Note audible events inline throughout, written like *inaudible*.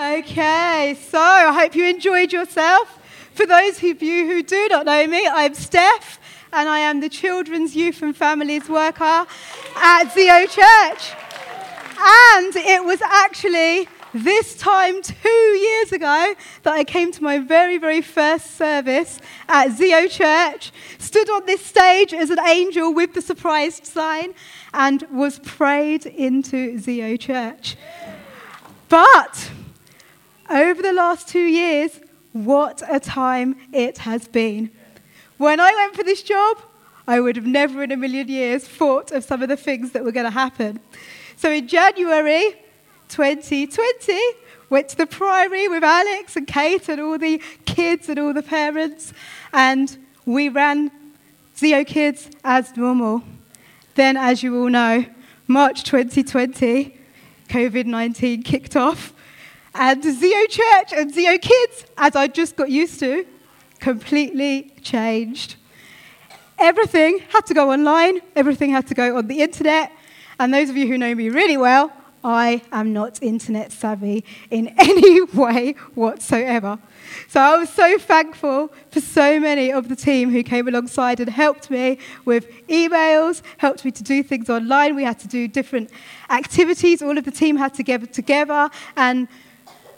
Okay, so I hope you enjoyed yourself. For those of you who do not know me, I'm Steph, and I am the Children's Youth and Families Worker at Zeo Church. And it was actually this time two years ago that I came to my very, very first service at Zeo Church, stood on this stage as an angel with the surprised sign, and was prayed into Zeo Church. But over the last two years, what a time it has been. When I went for this job, I would have never in a million years thought of some of the things that were going to happen. So in January 2020, went to the Priory with Alex and Kate and all the kids and all the parents, and we ran Zeo Kids as normal. Then, as you all know, March 2020, COVID 19 kicked off, and Zeo Church and Zeo Kids, as I just got used to, completely changed. Everything had to go online, everything had to go on the internet, and those of you who know me really well, I am not internet savvy in *laughs* any way whatsoever. So I was so thankful for so many of the team who came alongside and helped me with emails, helped me to do things online. We had to do different activities. All of the team had to get together and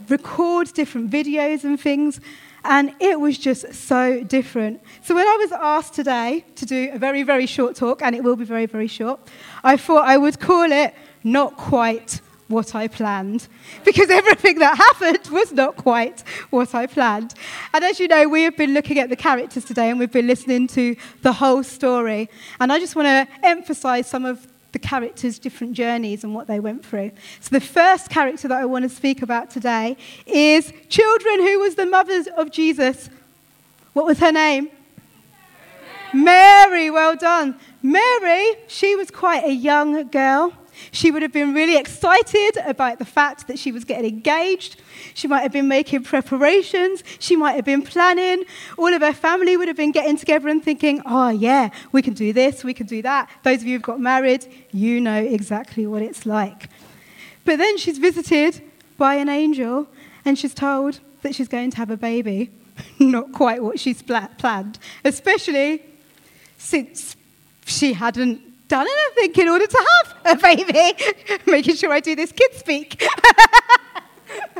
record different videos and things. And it was just so different. So when I was asked today to do a very, very short talk, and it will be very, very short, I thought I would call it Not Quite What I Planned. Because *laughs* everything that happened was not quite what I planned. And as you know, we have been looking at the characters today and we've been listening to the whole story. And I just want to emphasize some of the characters' different journeys and what they went through. So, the first character that I want to speak about today is children who was the mother of Jesus. What was her name? Mary. Well done. Mary, she was quite a young girl. She would have been really excited about the fact that she was getting engaged. She might have been making preparations. She might have been planning. All of her family would have been getting together and thinking, oh, yeah, we can do this, we can do that. Those of you who've got married, you know exactly what it's like. But then she's visited by an angel and she's told that she's going to have a baby. *laughs* Not quite what she's planned, especially since she hadn't done anything in order to have a baby, *laughs* making sure I do this kid speak. *laughs*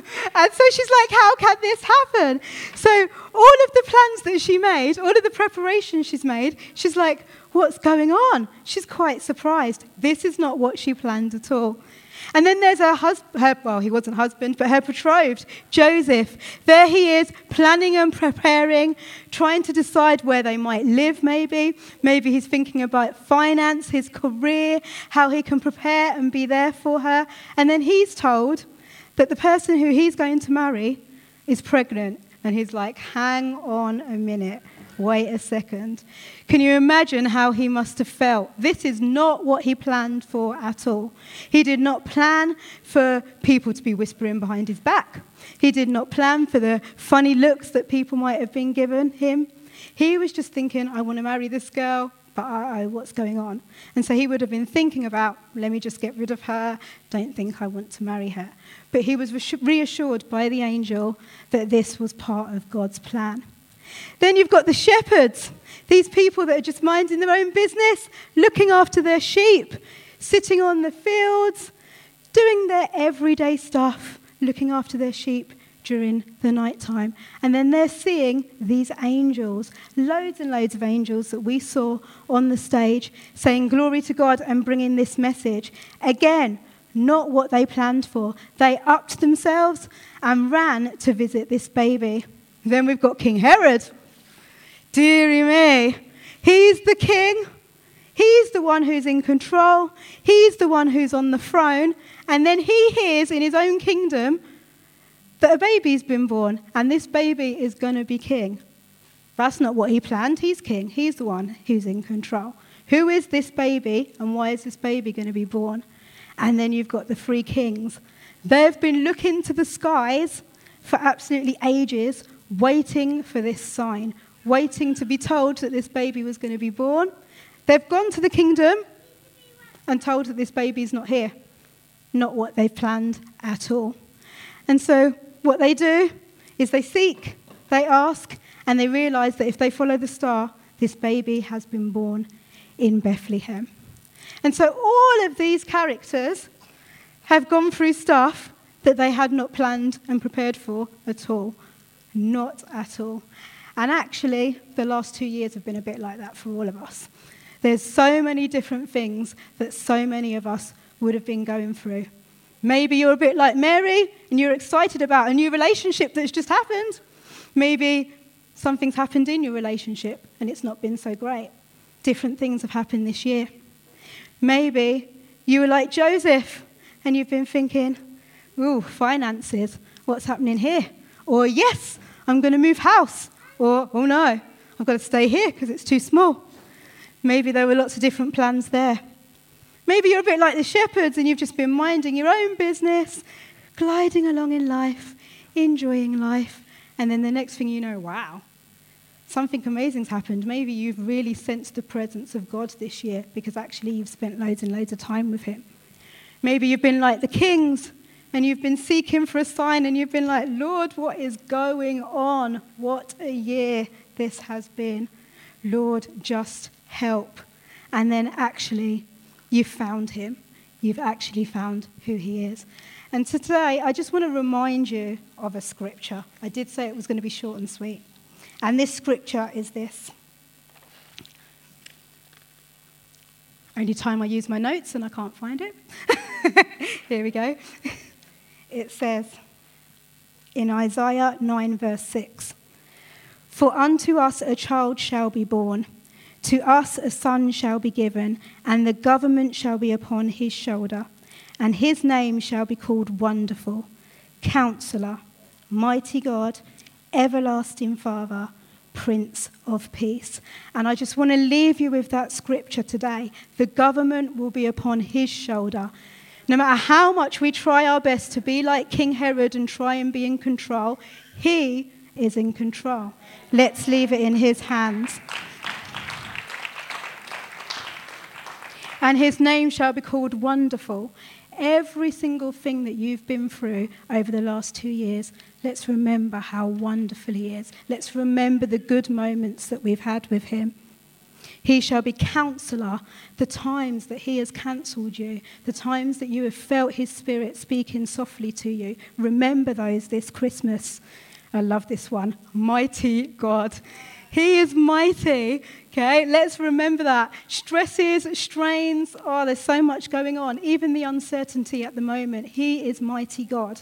*laughs* and so she's like, How can this happen? So, all of the plans that she made, all of the preparations she's made, she's like, What's going on? She's quite surprised. This is not what she planned at all. And then there's her husband, well, he wasn't husband, but her betrothed, Joseph. There he is, planning and preparing, trying to decide where they might live, maybe. Maybe he's thinking about finance, his career, how he can prepare and be there for her. And then he's told that the person who he's going to marry is pregnant. And he's like, hang on a minute. Wait a second. Can you imagine how he must have felt? This is not what he planned for at all. He did not plan for people to be whispering behind his back. He did not plan for the funny looks that people might have been given him. He was just thinking, I want to marry this girl, but I, what's going on? And so he would have been thinking about, let me just get rid of her, don't think I want to marry her. But he was reassured by the angel that this was part of God's plan. Then you've got the shepherds, these people that are just minding their own business, looking after their sheep, sitting on the fields, doing their everyday stuff, looking after their sheep during the night time. And then they're seeing these angels, loads and loads of angels that we saw on the stage, saying glory to God and bringing this message. Again, not what they planned for. They upped themselves and ran to visit this baby. Then we've got King Herod. Deary me. He's the king. He's the one who's in control. He's the one who's on the throne. And then he hears in his own kingdom that a baby's been born, and this baby is going to be king. That's not what he planned. He's king. He's the one who's in control. Who is this baby, and why is this baby going to be born? And then you've got the three kings. They've been looking to the skies for absolutely ages, waiting for this sign, waiting to be told that this baby was going to be born. They've gone to the kingdom and told that this baby is not here, not what they've planned at all. And so what they do is they seek, they ask, and they realize that if they follow the star, this baby has been born in Bethlehem. And so all of these characters have gone through stuff that they had not planned and prepared for at all. Not at all. And actually, the last two years have been a bit like that for all of us. There's so many different things that so many of us would have been going through. Maybe you're a bit like Mary and you're excited about a new relationship that's just happened. Maybe something's happened in your relationship and it's not been so great. Different things have happened this year. Maybe you were like Joseph and you've been thinking, ooh, finances, what's happening here? Or, yes, I'm going to move house. Or, oh no, I've got to stay here because it's too small. Maybe there were lots of different plans there. Maybe you're a bit like the shepherds and you've just been minding your own business, gliding along in life, enjoying life, and then the next thing you know, wow, something amazing's happened. Maybe you've really sensed the presence of God this year because actually you've spent loads and loads of time with Him. Maybe you've been like the kings and you've been seeking for a sign and you've been like, Lord, what is going on? What a year this has been. Lord, just help. And then actually, you've found Him. You've actually found who He is. And today, I just want to remind you of a scripture. I did say it was going to be short and sweet. And this scripture is this. Only time I use my notes and I can't find it. *laughs* Here we go. It says in Isaiah 9, verse 6 For unto us a child shall be born, to us a son shall be given, and the government shall be upon his shoulder, and his name shall be called Wonderful, Counselor, Mighty God everlasting Father, Prince of Peace. And I just want to leave you with that scripture today. The government will be upon his shoulder. No matter how much we try our best to be like King Herod and try and be in control, he is in control. Let's leave it in his hands. And his name shall be called Wonderful. Every single thing that you've been through over the last two years, Let's remember how wonderful He is. Let's remember the good moments that we've had with Him. He shall be counselor, the times that He has cancelled you, the times that you have felt His Spirit speaking softly to you. Remember those this Christmas. I love this one. Mighty God. He is mighty. Okay, let's remember that. Stresses, strains, oh, there's so much going on. Even the uncertainty at the moment. He is mighty God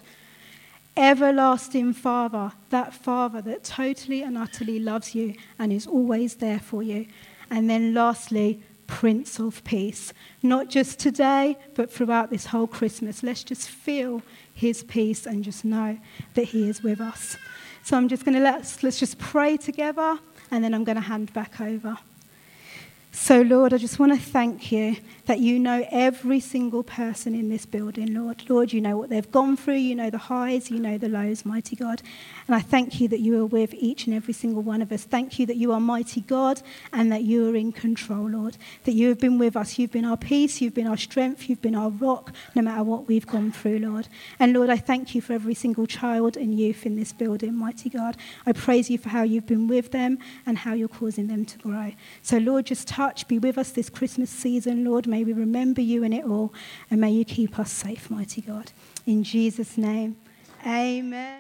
everlasting Father, that Father that totally and utterly loves you and is always there for you. And then lastly, Prince of Peace. Not just today, but throughout this whole Christmas. Let's just feel his peace and just know that he is with us. So I'm just going to let's, let's just pray together and then I'm going to hand back over. So, Lord, I just want to thank you that you know every single person in this building, Lord. Lord, you know what they've gone through, you know the highs, you know the lows, mighty God. And I thank you that you are with each and every single one of us. Thank you that you are mighty God and that you are in control, Lord. That you have been with us. You've been our peace, you've been our strength, you've been our rock, no matter what we've gone through, Lord. And Lord, I thank you for every single child and youth in this building, mighty God. I praise you for how you've been with them and how you're causing them to grow. So, Lord, just touch, be with us this Christmas season, Lord. May we remember you in it all, and may you keep us safe, mighty God. In Jesus' name, amen.